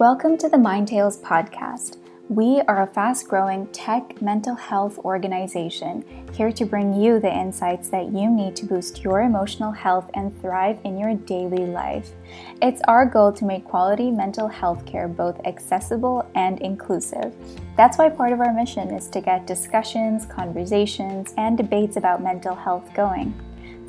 Welcome to the Mind Tales podcast. We are a fast growing tech mental health organization here to bring you the insights that you need to boost your emotional health and thrive in your daily life. It's our goal to make quality mental health care both accessible and inclusive. That's why part of our mission is to get discussions, conversations, and debates about mental health going.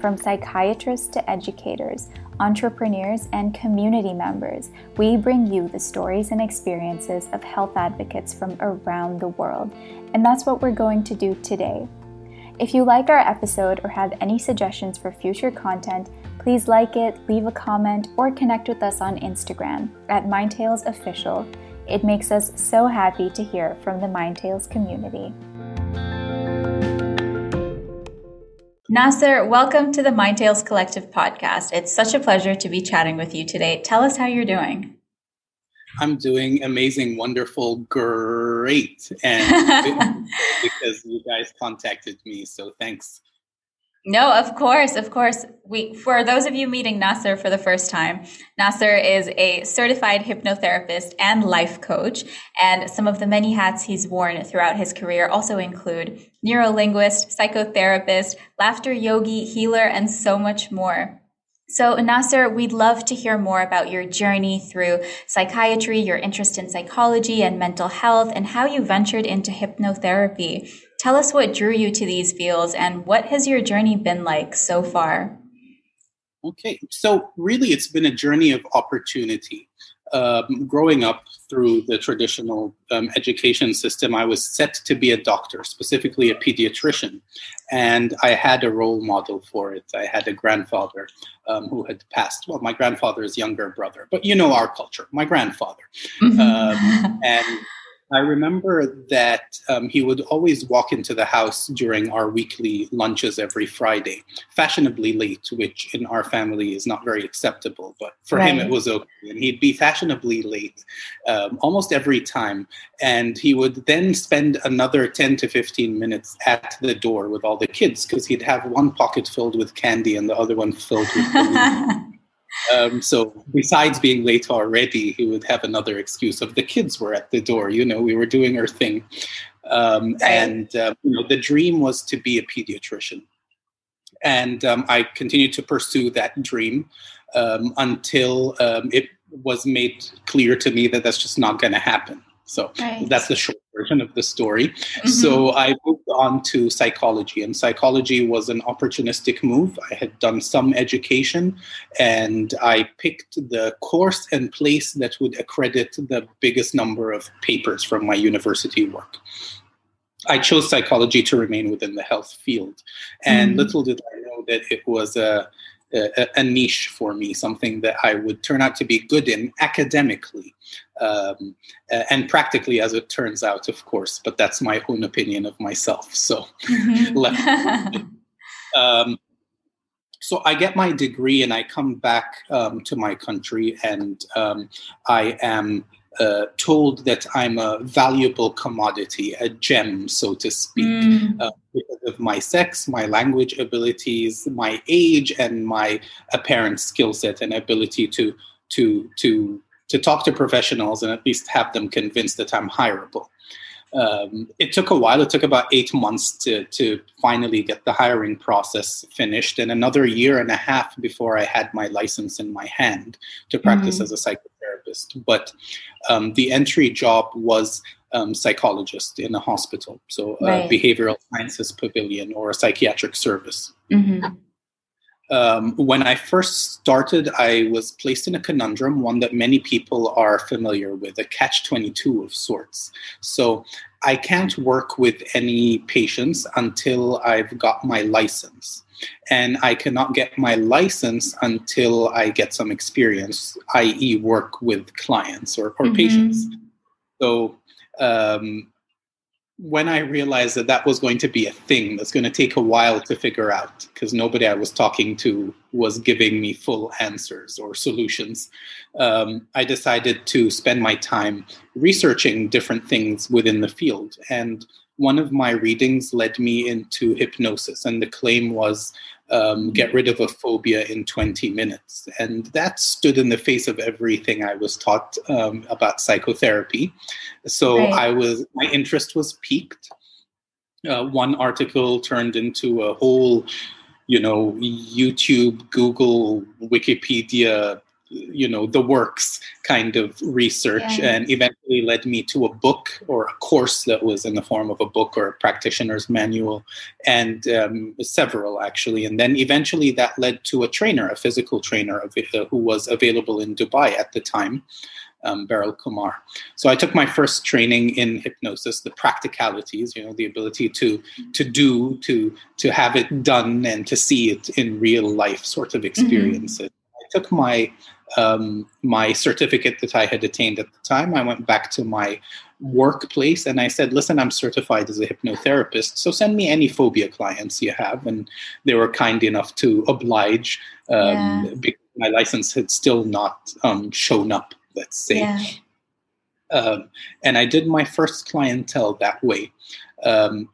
From psychiatrists to educators, entrepreneurs, and community members, we bring you the stories and experiences of health advocates from around the world. And that's what we're going to do today. If you like our episode or have any suggestions for future content, please like it, leave a comment, or connect with us on Instagram at MindTales Official. It makes us so happy to hear from the MindTales community. Naser, welcome to the Mind Tales Collective podcast. It's such a pleasure to be chatting with you today. Tell us how you're doing. I'm doing amazing, wonderful, great. And because you guys contacted me, so thanks. No, of course, of course. We for those of you meeting Naser for the first time, Naser is a certified hypnotherapist and life coach, and some of the many hats he's worn throughout his career also include neurolinguist, psychotherapist, laughter yogi, healer, and so much more. So, Naser, we'd love to hear more about your journey through psychiatry, your interest in psychology and mental health, and how you ventured into hypnotherapy. Tell us what drew you to these fields and what has your journey been like so far? Okay, so really it's been a journey of opportunity. Um, growing up through the traditional um, education system, I was set to be a doctor, specifically a pediatrician. And I had a role model for it. I had a grandfather um, who had passed. Well, my grandfather's younger brother, but you know our culture, my grandfather. Mm-hmm. Um, and I remember that um, he would always walk into the house during our weekly lunches every Friday, fashionably late, which in our family is not very acceptable, but for right. him it was okay. And he'd be fashionably late um, almost every time. And he would then spend another 10 to 15 minutes at the door with all the kids because he'd have one pocket filled with candy and the other one filled with Um, so besides being late already, he would have another excuse of the kids were at the door. You know, we were doing our thing, um, and uh, you know, the dream was to be a pediatrician, and um, I continued to pursue that dream um, until um, it was made clear to me that that's just not going to happen. So right. that's the short version of the story. Mm-hmm. So I moved on to psychology, and psychology was an opportunistic move. I had done some education, and I picked the course and place that would accredit the biggest number of papers from my university work. I chose psychology to remain within the health field, and mm-hmm. little did I know that it was a a, a, niche for me, something that I would turn out to be good in academically um, and practically, as it turns out, of course. But that's my own opinion of myself. So, mm-hmm. um, so I get my degree and I come back um, to my country, and um, I am uh, told that I'm a valuable commodity, a gem, so to speak, mm. uh, because of my sex, my language abilities, my age, and my apparent skill set and ability to to to to talk to professionals and at least have them convinced that I'm hireable. Um, it took a while. It took about eight months to to finally get the hiring process finished, and another year and a half before I had my license in my hand to practice mm. as a psychologist therapist, but um, the entry job was um, psychologist in a hospital, so a right. behavioral sciences pavilion or a psychiatric service. Mm-hmm. Um, when I first started, I was placed in a conundrum, one that many people are familiar with, a catch 22 of sorts. So I can't work with any patients until I've got my license and I cannot get my license until I get some experience, i.e., work with clients or, or mm-hmm. patients. So, um, when I realized that that was going to be a thing that's going to take a while to figure out, because nobody I was talking to was giving me full answers or solutions, um, I decided to spend my time researching different things within the field. And one of my readings led me into hypnosis, and the claim was um, get rid of a phobia in 20 minutes. And that stood in the face of everything I was taught um, about psychotherapy. So right. I was, my interest was piqued. Uh, one article turned into a whole, you know, YouTube, Google, Wikipedia you know the works kind of research yeah. and eventually led me to a book or a course that was in the form of a book or a practitioner's manual and um, several actually and then eventually that led to a trainer a physical trainer uh, who was available in dubai at the time um, Beryl Kumar. So I took my first training in hypnosis, the practicalities, you know, the ability to to do, to to have it done, and to see it in real life sort of mm-hmm. experiences. Mm-hmm. I took my um, my certificate that I had attained at the time. I went back to my workplace and I said, listen, I'm certified as a hypnotherapist, so send me any phobia clients you have. And they were kind enough to oblige um, yeah. because my license had still not um, shown up, let's say. Yeah. Um, and I did my first clientele that way. Um,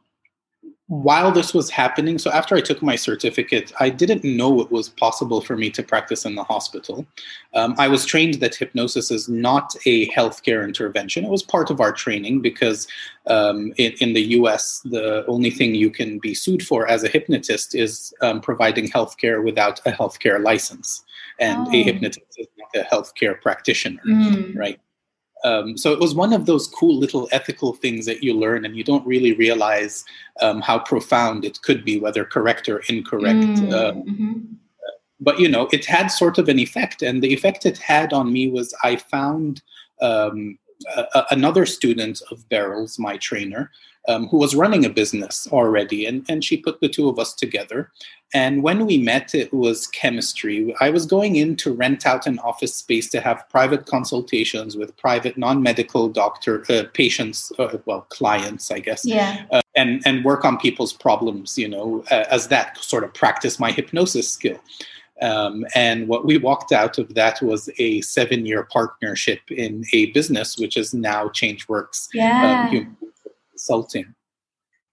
while this was happening, so after I took my certificate, I didn't know it was possible for me to practice in the hospital. Um, I was trained that hypnosis is not a healthcare intervention. It was part of our training because um, in, in, the US, the only thing you can be sued for as a hypnotist is um, providing healthcare without a healthcare license. And oh. a hypnotist is not a healthcare practitioner, mm. right? Um, so it was one of those cool little ethical things that you learn, and you don't really realize um, how profound it could be, whether correct or incorrect. Mm, um, mm-hmm. but you know, it had sort of an effect, and the effect it had on me was I found um, a, another student of Beryl's, my trainer, um, who was running a business already, and, and she put the two of us together. And when we met, it was chemistry. I was going in to rent out an office space to have private consultations with private non-medical doctor uh, patients, uh, well, clients, I guess, yeah. Uh, and and work on people's problems. You know, as that sort of practice my hypnosis skill. Um, and what we walked out of that was a seven-year partnership in a business, which is now ChangeWorks yeah. um, consulting.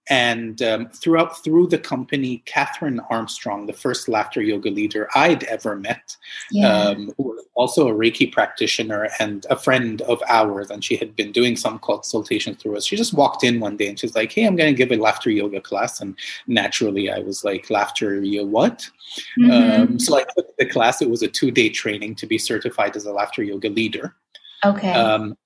And um, throughout through the company, Catherine Armstrong, the first laughter yoga leader I'd ever met, yeah. um, was also a Reiki practitioner and a friend of ours, and she had been doing some consultations through us. She just walked in one day and she's like, "Hey, I'm going to give a laughter yoga class." And naturally, I was like, "Laughter yoga what?" Mm-hmm. Um, so I took the class. It was a two day training to be certified as a laughter yoga leader. Okay. Um,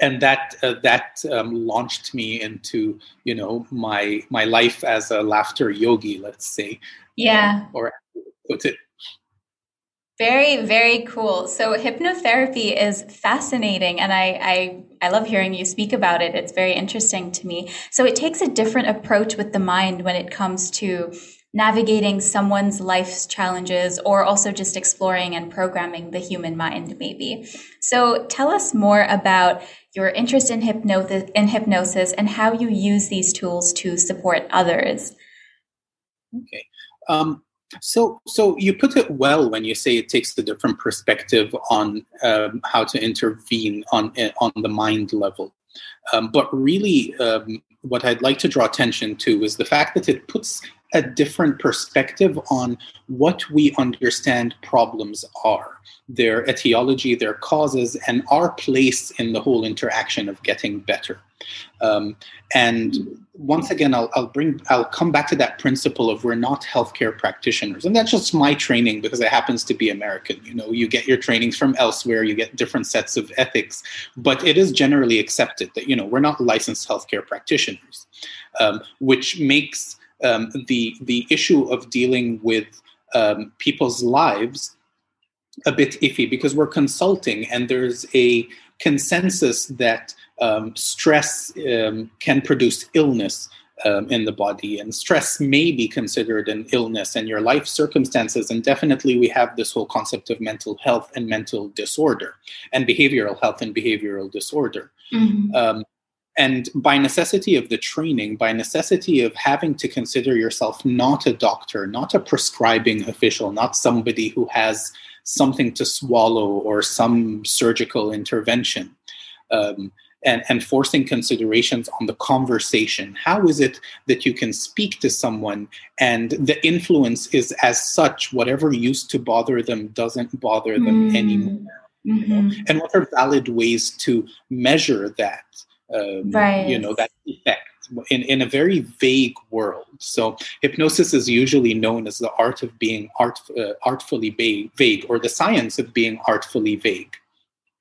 and that uh, that um, launched me into you know my my life as a laughter yogi let's say. Yeah. Or put it. Very very cool. So hypnotherapy is fascinating and I, I i love hearing you speak about it. It's very interesting to me. So it takes a different approach with the mind when it comes to navigating someone's life's challenges or also just exploring and programming the human mind maybe so tell us more about your interest in hypnosis, in hypnosis and how you use these tools to support others. Okay. Um, so, so you put it well when you say it takes a different perspective on um, how to intervene on on the mind level. Um, but really, um, what I'd like to draw attention to is the fact that it puts a different perspective on what we understand problems are, their etiology, their causes, and our place in the whole interaction of getting better. Um, and once again, I'll, I'll, bring, I'll come back to that principle of we're not healthcare practitioners, and that's just my training because it happens to be American. You know, you get your trainings from elsewhere, you get different sets of ethics, but it is generally accepted that you know we're not licensed healthcare practitioners, um, which makes um, the the issue of dealing with um, people's lives a bit iffy because we're consulting and there's a consensus that um, stress um, can produce illness um, in the body, and stress may be considered an illness and your life circumstances. And definitely, we have this whole concept of mental health and mental disorder, and behavioral health and behavioral disorder. Mm-hmm. And by necessity of the training, by necessity of having to consider yourself not a doctor, not a prescribing official, not somebody who has something to swallow or some surgical intervention, um, and, and forcing considerations on the conversation. How is it that you can speak to someone and the influence is as such, whatever used to bother them doesn't bother them mm. anymore? Mm-hmm. And what are valid ways to measure that? Um, right. You know, that effect in, in a very vague world. So hypnosis is usually known as the art of being art, uh, artfully vague, vague, or the science of being artfully vague.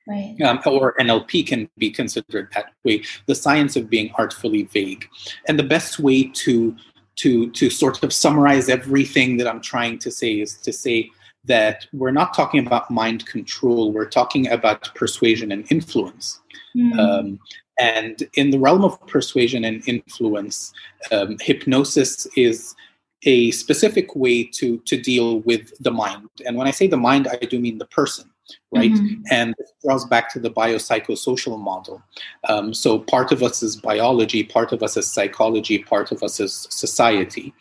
Right. Um, or NLP can be considered that way, the science of being artfully vague. And the best way to to to sort of summarize everything that I'm trying to say is to say that we're not talking about mind control, we're talking about persuasion and influence. Mm. Um, and in the realm of persuasion and influence, um, hypnosis is a specific way to, to deal with the mind. And when I say the mind, I do mean the person right? Mm-hmm. And it draws back to the biopsychosocial model. Um, so part of us is biology, part of us is psychology, part of us is society.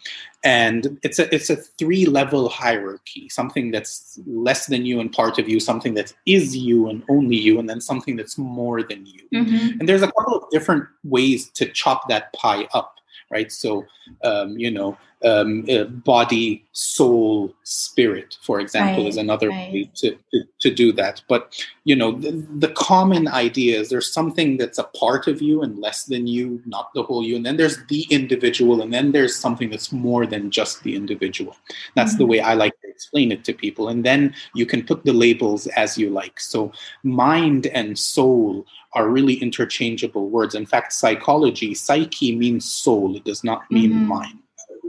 And it's a it's a three level hierarchy, something that's less than you and part of you, something that is you and only you, and then something that's more than you. Mm-hmm. And there's a couple of different ways to chop that pie up right? So, um, you know, um, uh, body, soul, spirit, for example, right, is another right. way to, to, to, do that. But, you know, the, the, common idea is there's something that's a part of you and less than you, not the whole you. And then there's the individual, and then there's something that's more than just the individual. That's mm-hmm. the way I like to explain it to people. And then you can put the labels as you like. So, mind and soul are really interchangeable words. In fact, psychology, psyche means soul, it does not mean mm-hmm. mind.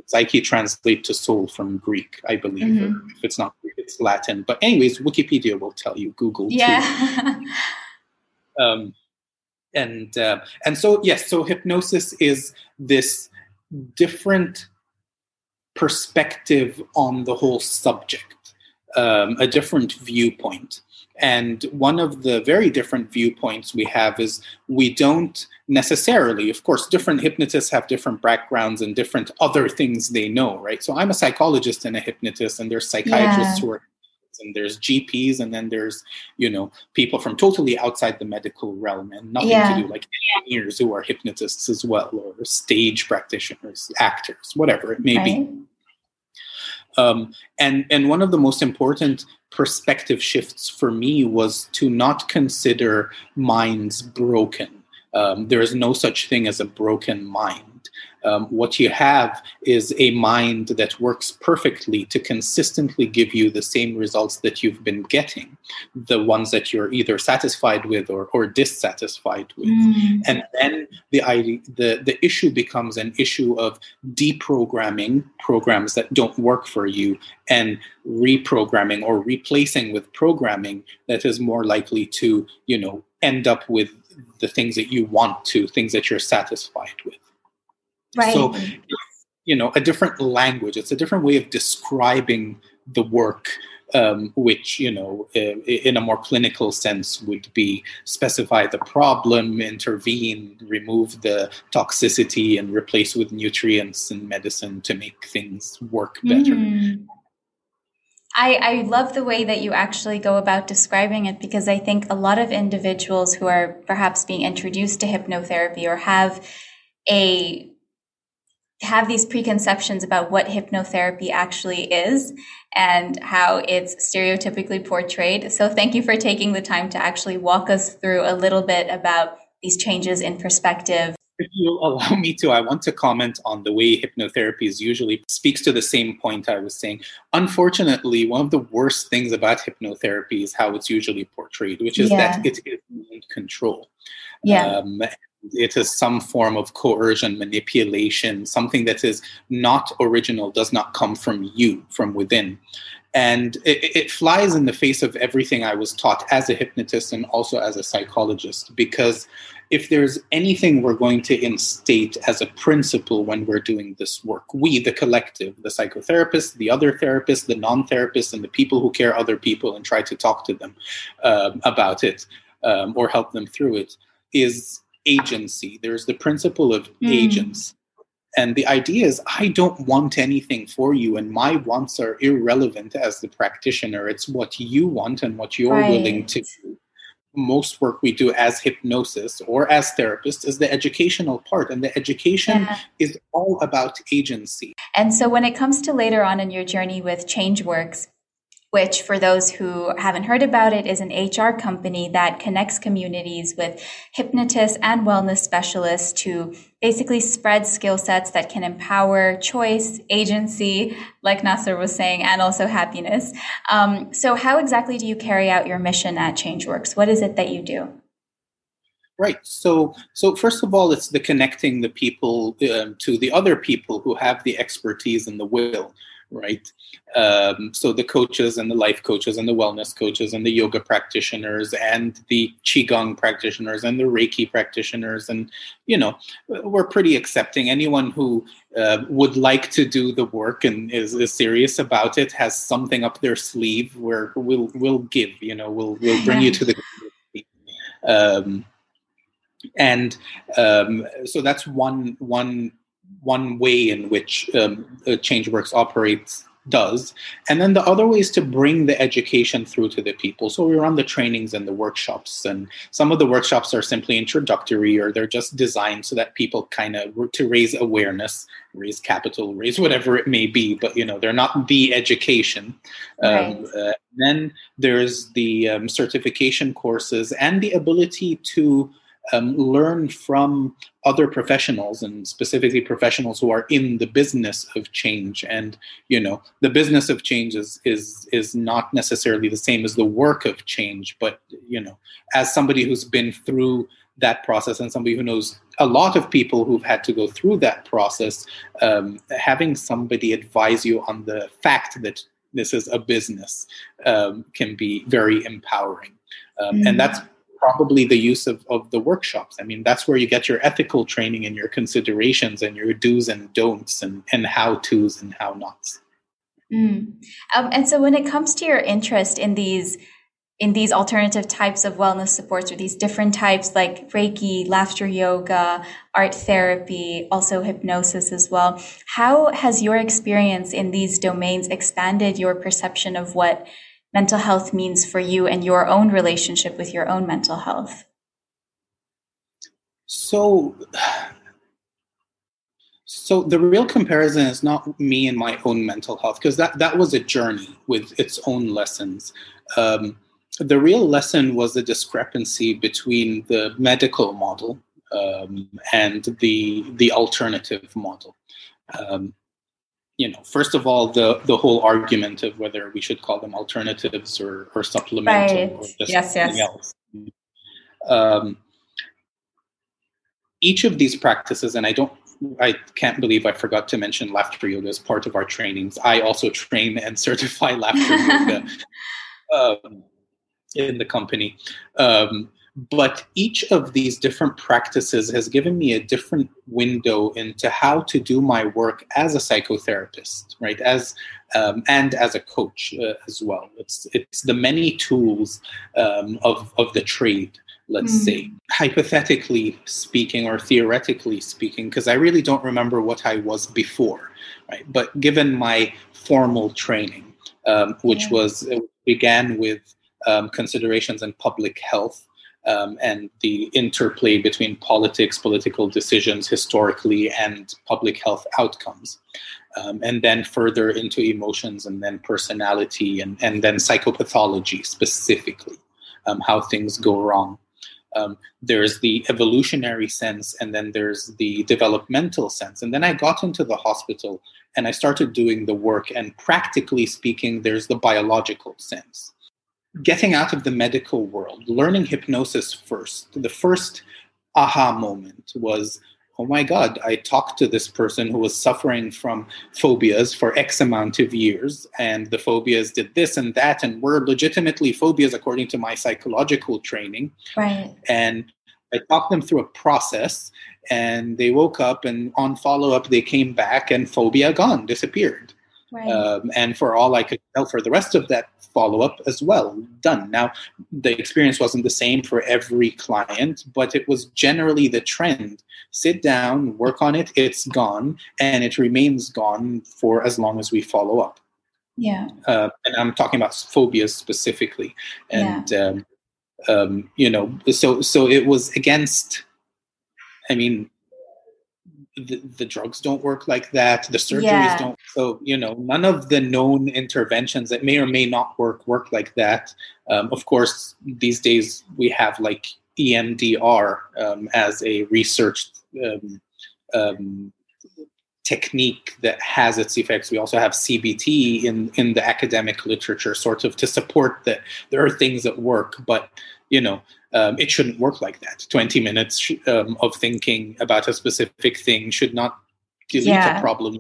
Psyche translate to soul from Greek, I believe. Mm-hmm. If it's not Greek, it's Latin. But, anyways, Wikipedia will tell you, Google yeah. um, and uh, and so yes, so hypnosis is this different perspective on the whole subject, um, a different viewpoint. And one of the very different viewpoints we have is we don't necessarily, of course, different hypnotists have different backgrounds and different other things they know, right? So I'm a psychologist and a hypnotist, and there's psychiatrists yeah. who are and there's GPs, and then there's you know people from totally outside the medical realm and nothing yeah. to do, like engineers who are hypnotists as well, or stage practitioners, actors, whatever it may right. be. Um, and and one of the most important perspective shifts for me was to not consider minds broken. Um, there is no such thing as a broken mind. Um, what you have is a mind that works perfectly to consistently give you the same results that you've been getting, the ones that you're either satisfied with or, or dissatisfied with. Mm. And then the, idea, the, the issue becomes an issue of deprogramming programs that don't work for you and reprogramming or replacing with programming that is more likely to, you know, end up with the things that you want to, things that you're satisfied with. Right. So, you know, a different language. It's a different way of describing the work, um, which, you know, in a more clinical sense would be specify the problem, intervene, remove the toxicity, and replace with nutrients and medicine to make things work better. Mm. I, I love the way that you actually go about describing it because I think a lot of individuals who are perhaps being introduced to hypnotherapy or have a have these preconceptions about what hypnotherapy actually is and how it's stereotypically portrayed. So thank you for taking the time to actually walk us through a little bit about these changes in perspective. If you'll allow me to, I want to comment on the way hypnotherapy is usually speaks to the same point I was saying. Unfortunately, one of the worst things about hypnotherapy is how it's usually portrayed, which is yeah. that it is mind control. Yeah. Um, it is some form of coercion, manipulation, something that is not original, does not come from you, from within. And it, it, flies in the face of everything I was taught as a hypnotist and also as a psychologist. Because if there's anything we're going to instate as a principle when we're doing this work, we, the collective, the psychotherapists, the other therapists, the non therapists, and the people who care other people and try to talk to them um, about it um, or help them through it, is agency. There's the principle of mm. agents. And the idea is, I don't want anything for you, and my wants are irrelevant as the practitioner. It's what you want and what you're right. willing to do. most work we do as hypnosis or as therapists is the educational part and the education yeah. is all about agency and so when it comes to later on in your journey with changeworks which, for those who haven't heard about it, is an HR company that connects communities with hypnotists and wellness specialists to basically spread skill sets that can empower choice, agency, like Naser was saying, and also happiness. Um, so, how exactly do you carry out your mission at ChangeWorks? What is it that you do? Right. So, so first of all, it's the connecting the people um, to the other people who have the expertise and the will right? Um, so the coaches and the life coaches and the wellness coaches and the yoga practitioners and the qigong practitioners and the reiki practitioners and you know we're pretty accepting. Anyone who uh, would like to do the work and is, is serious about it has something up their sleeve where we'll we'll give. You know, we'll we'll bring you to the. Um, and um, so that's one one one way in which um, ChangeWorks operates does. And then the other way is to bring the education through to the people. So we run the trainings and the workshops, and some of the workshops are simply introductory or they're just designed so that people kind of to raise awareness, raise capital, raise whatever it may be. But you know, they're not the education. Um, right. Um, uh, then there's the um, certification courses and the ability to um, learn from other professionals and specifically professionals who are in the business of change and you know the business of change is is is not necessarily the same as the work of change but you know as somebody who's been through that process and somebody who knows a lot of people who've had to go through that process um, having somebody advise you on the fact that this is a business um, can be very empowering um, mm-hmm. and mm. that's probably the use of, of the workshops. I mean, that's where you get your ethical training and your considerations and your do's and don'ts and, and how to's and how nots. Mm. Um, and so when it comes to your interest in these in these alternative types of wellness supports or these different types like Reiki, laughter yoga, art therapy, also hypnosis as well. How has your experience in these domains expanded your perception of what mental health means for you and your own relationship with your own mental health? So, so the real comparison is not me and my own mental health because that that was a journey with its own lessons. Um, the real lesson was the discrepancy between the medical model um, and the the alternative model. Um, you know, first of all, the the whole argument of whether we should call them alternatives or, or supplemental right. or just yes, something yes. else. Um, each of these practices, and I don't, I can't believe I forgot to mention laughter yoga as part of our trainings. I also train and certify laughter yoga um, in the company. Um, but each of these different practices has given me a different window into how to do my work as a psychotherapist right as um, and as a coach uh, as well it's it's the many tools um, of of the trade let's mm. say hypothetically speaking or theoretically speaking because i really don't remember what i was before right but given my formal training um, which yeah. was began with um, considerations in public health um, and the interplay between politics, political decisions historically, and public health outcomes. Um, and then further into emotions and then personality and, and then psychopathology specifically, um, how things go wrong. Um, there's the evolutionary sense and then there's the developmental sense. And then I got into the hospital and I started doing the work, and practically speaking, there's the biological sense getting out of the medical world, learning hypnosis first, the first aha moment was oh my God, I talked to this person who was suffering from phobias for X amount of years, and the phobias did this and that, and were legitimately phobias according to my psychological training. Right. And I talked them through a process, and they woke up, and on follow up, they came back, and phobia gone, disappeared. Right. Um, and for all I could tell, for the rest of that follow up as well, done. Now, the experience wasn't the same for every client, but it was generally the trend. Sit down, work on it, it's gone, and it remains gone for as long as we follow up. Yeah. Uh, and I'm talking about phobias specifically. And yeah. um, um, you know, so so it was against. I mean, the, the drugs don't work like that. The surgeries yeah. don't. So you know, none of the known interventions that may or may not work work like that. Um, of course, these days we have like EMDR um, as a researched um, um, technique that has its effects. We also have CBT in in the academic literature, sort of to support that there are things that work, but you know um, it shouldn't work like that. Twenty minutes um, of thinking about a specific thing should not delete yeah. a problem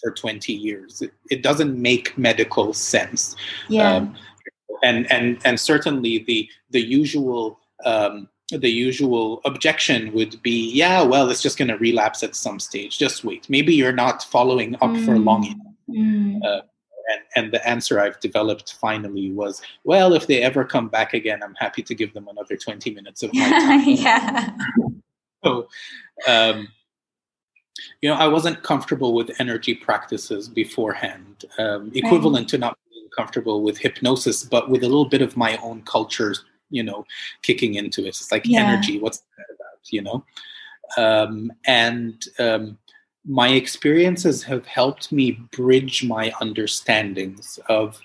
for twenty years. It, it, doesn't make medical sense. Yeah. Um, and and and certainly the the usual um, the usual objection would be, yeah, well, it's just going to relapse at some stage. Just wait. Maybe you're not following up mm. for long enough. Mm. Uh, and, and the answer I've developed finally was, well, if they ever come back again, I'm happy to give them another 20 minutes of my time. yeah. so, um, you know, I wasn't comfortable with energy practices beforehand, um, equivalent right. to not being comfortable with hypnosis, but with a little bit of my own culture you know kicking into it. It's like yeah. energy. What's that about you know? Um, and um, my experiences have helped me bridge my understandings of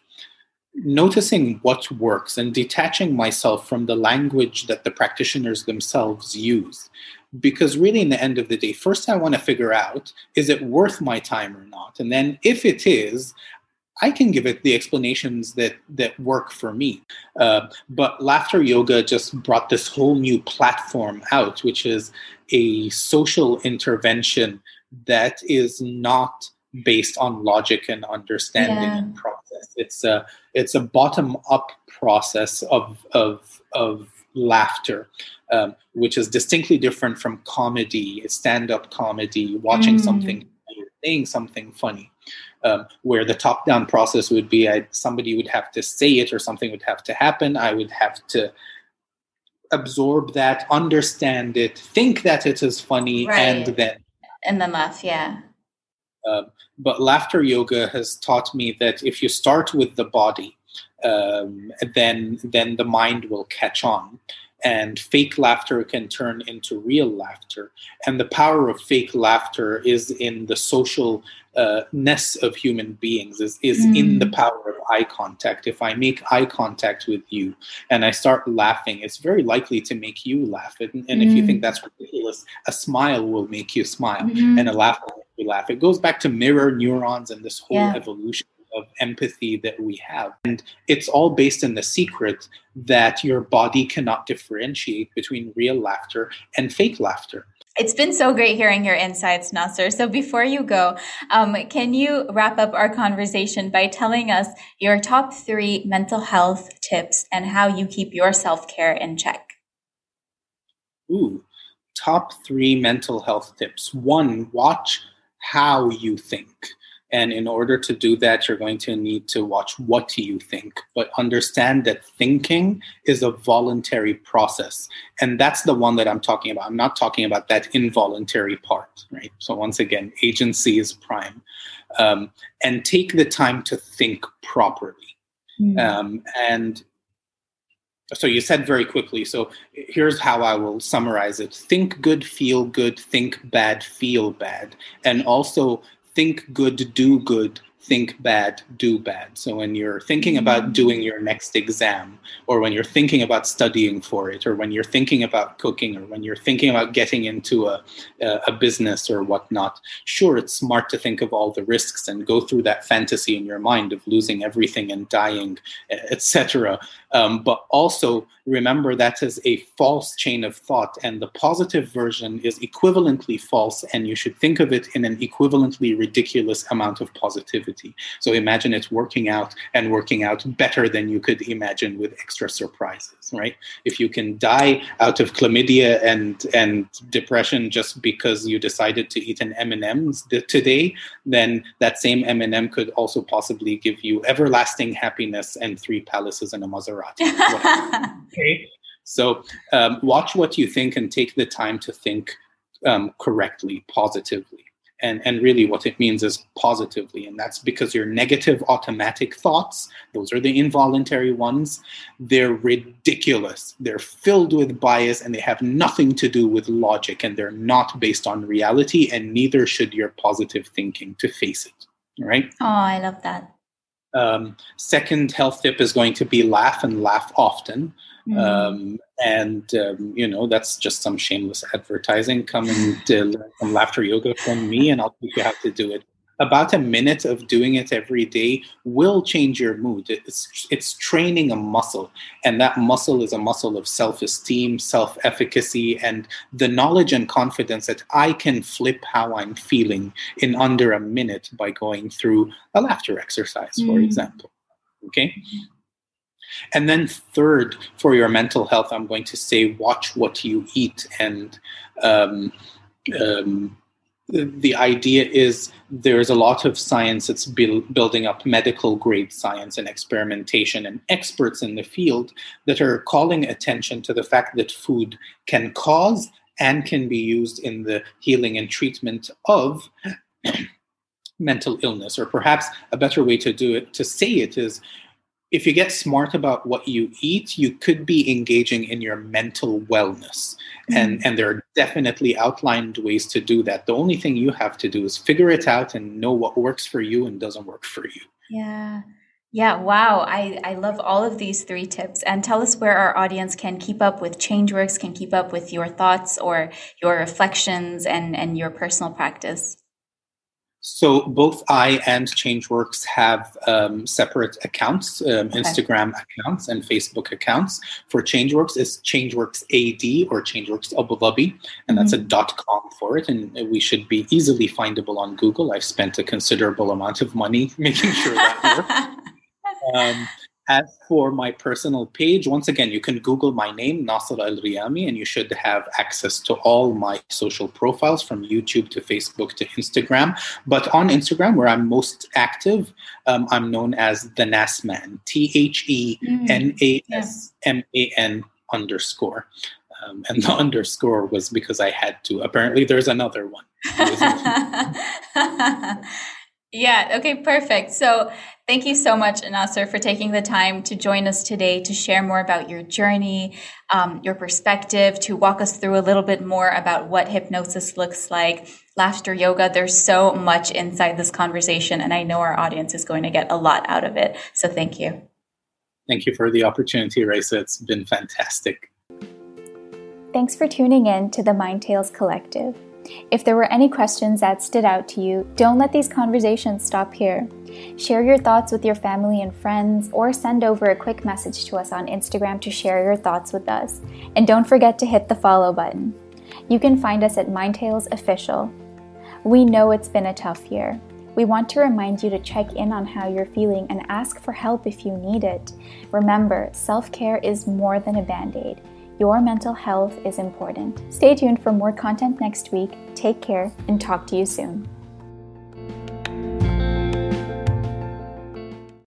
noticing what works and detaching myself from the language that the practitioners themselves use. Because really in the end of the day first i want to figure out is it worth my time or not? And then if it is I can give it the explanations that that work for me. Uh, but laughter yoga just brought this whole new platform out, which is a social intervention that is not based on logic and understanding yeah. and process. It's a it's a bottom up process of of of laughter, um, which is distinctly different from comedy, stand up comedy, watching mm. something, saying something funny um, where the top down process would be I, somebody would have to say it or something would have to happen. I would have to absorb that, understand it, think that it is funny, right. and then and then laugh. Yeah. Um, but laughter yoga has taught me that if you start with the body, um, then then the mind will catch on and fake laughter can turn into real laughter. And the power of fake laughter is in the social uh, ness of human beings, is, is mm. in the power of eye contact. If I make eye contact with you and I start laughing, it's very likely to make you laugh. And, and mm. if you think mm. that's ridiculous, a smile will make you smile, mm-hmm. and a laugh will make you laugh. It goes back to mirror neurons and this whole yeah. evolution of empathy that we have. And it's all based in the secret that your body cannot differentiate between real laughter and fake laughter. It's been so great hearing your insights, Naser. So before you go, um, can you wrap up our conversation by telling us your top three mental health tips and how you keep your self care in check? Ooh, top three mental health tips. One, watch how you think. And in order to do that, you're going to need to watch what do you think, but understand that thinking is a voluntary process. And that's the one that I'm talking about. I'm not talking about that involuntary part, right? So, once again, agency is prime. Um, and take the time to think properly. Mm. Um, and so you said very quickly so here's how i will summarize it think good feel good think bad feel bad and also think good, do good, think bad, do bad. So when you're thinking about mm. doing your next exam, or when you're thinking about studying for it, or when you're thinking about cooking, or when you're thinking about getting into a, a business or whatnot, sure, it's smart to think of all the risks and go through that fantasy in your mind of losing everything and dying, etc. Um, but also remember that is a false chain of thought, and the positive version is equivalently false, and you should think of it in an equivalently ridiculous amount of positivity. So imagine it working out and working out better than you could imagine with extra surprises, right? If you can die out of chlamydia and and depression just because you decided to eat an M&Ms today, then that same M&M could also possibly give you everlasting happiness and three palaces and a Maserati. okay. So um, watch what you think and take the time to think um, correctly, positively. and and really what it means is positively and that's because your negative automatic thoughts those are the involuntary ones they're ridiculous. They're filled with bias and they have nothing to do with logic and they're not based on reality and neither should your positive thinking to face it. Right? Oh i love that um, second health tip is going to be laugh and laugh often Mm-hmm. Um, and um, you know that's just some shameless advertising. Come and uh, learn some laughter yoga from me, and I'll teach you how to do it. About a minute of doing it every day will change your mood. It's it's training a muscle, and that muscle is a muscle of self-esteem, self-efficacy, and the knowledge and confidence that I can flip how I'm feeling in under a minute by going through a laughter exercise, for mm. example. Okay. And then, third, for your mental health, I'm going to say watch what you eat. And um, um, the idea is there's a lot of science that's building up medical grade science and experimentation and experts in the field that are calling attention to the fact that food can cause and can be used in the healing and treatment of mental illness or perhaps a better way to do it to say it is if you get smart about what you eat, you could be engaging in your mental wellness. Mm-hmm. And, and there are definitely outlined ways to do that. The only thing you have to do is figure it out and know what works for you and doesn't work for you. Yeah. Yeah, wow. I, I love all of these three tips. And tell us where our audience can keep up with Changeworks, can keep up with your thoughts or your reflections and, and your personal practice. So both I and Changeworks have um, separate accounts, um, okay. Instagram accounts and Facebook accounts. For Changeworks, is Changeworks AD or Changeworks Abu Dhabi, and that's mm-hmm. a dot com for it. And we should be easily findable on Google. I've spent a considerable amount of money making sure that works. Um, as for my personal page, once again, you can Google my name, Naser Al Riyami, and you should have access to all my social profiles from YouTube to Facebook to Instagram. But on Instagram, where I'm most active, um, I'm known as the Nasman, T H E N A S M A N underscore. Um, and the underscore was because I had to. Apparently, there's another one. Yeah, okay, perfect. So thank you so much, Naser, for taking the time to join us today to share more about your journey, um, your perspective, to walk us through a little bit more about what hypnosis looks like, laughter yoga. There's so much inside this conversation, and I know our audience is going to get a lot out of it. So thank you. Thank you for the opportunity, Raisa. It's been fantastic. Thanks for tuning in to the Mind Tales Collective. If there were any questions that stood out to you, don't let these conversations stop here. Share your thoughts with your family and friends, or send over a quick message to us on Instagram to share your thoughts with us. And don't forget to hit the follow button. You can find us at Mindtales Official. We know it's been a tough year. We want to remind you to check in on how you're feeling and ask for help if you need it. Remember, self care is more than a band aid. Your mental health is important. Stay tuned for more content next week. Take care and talk to you soon.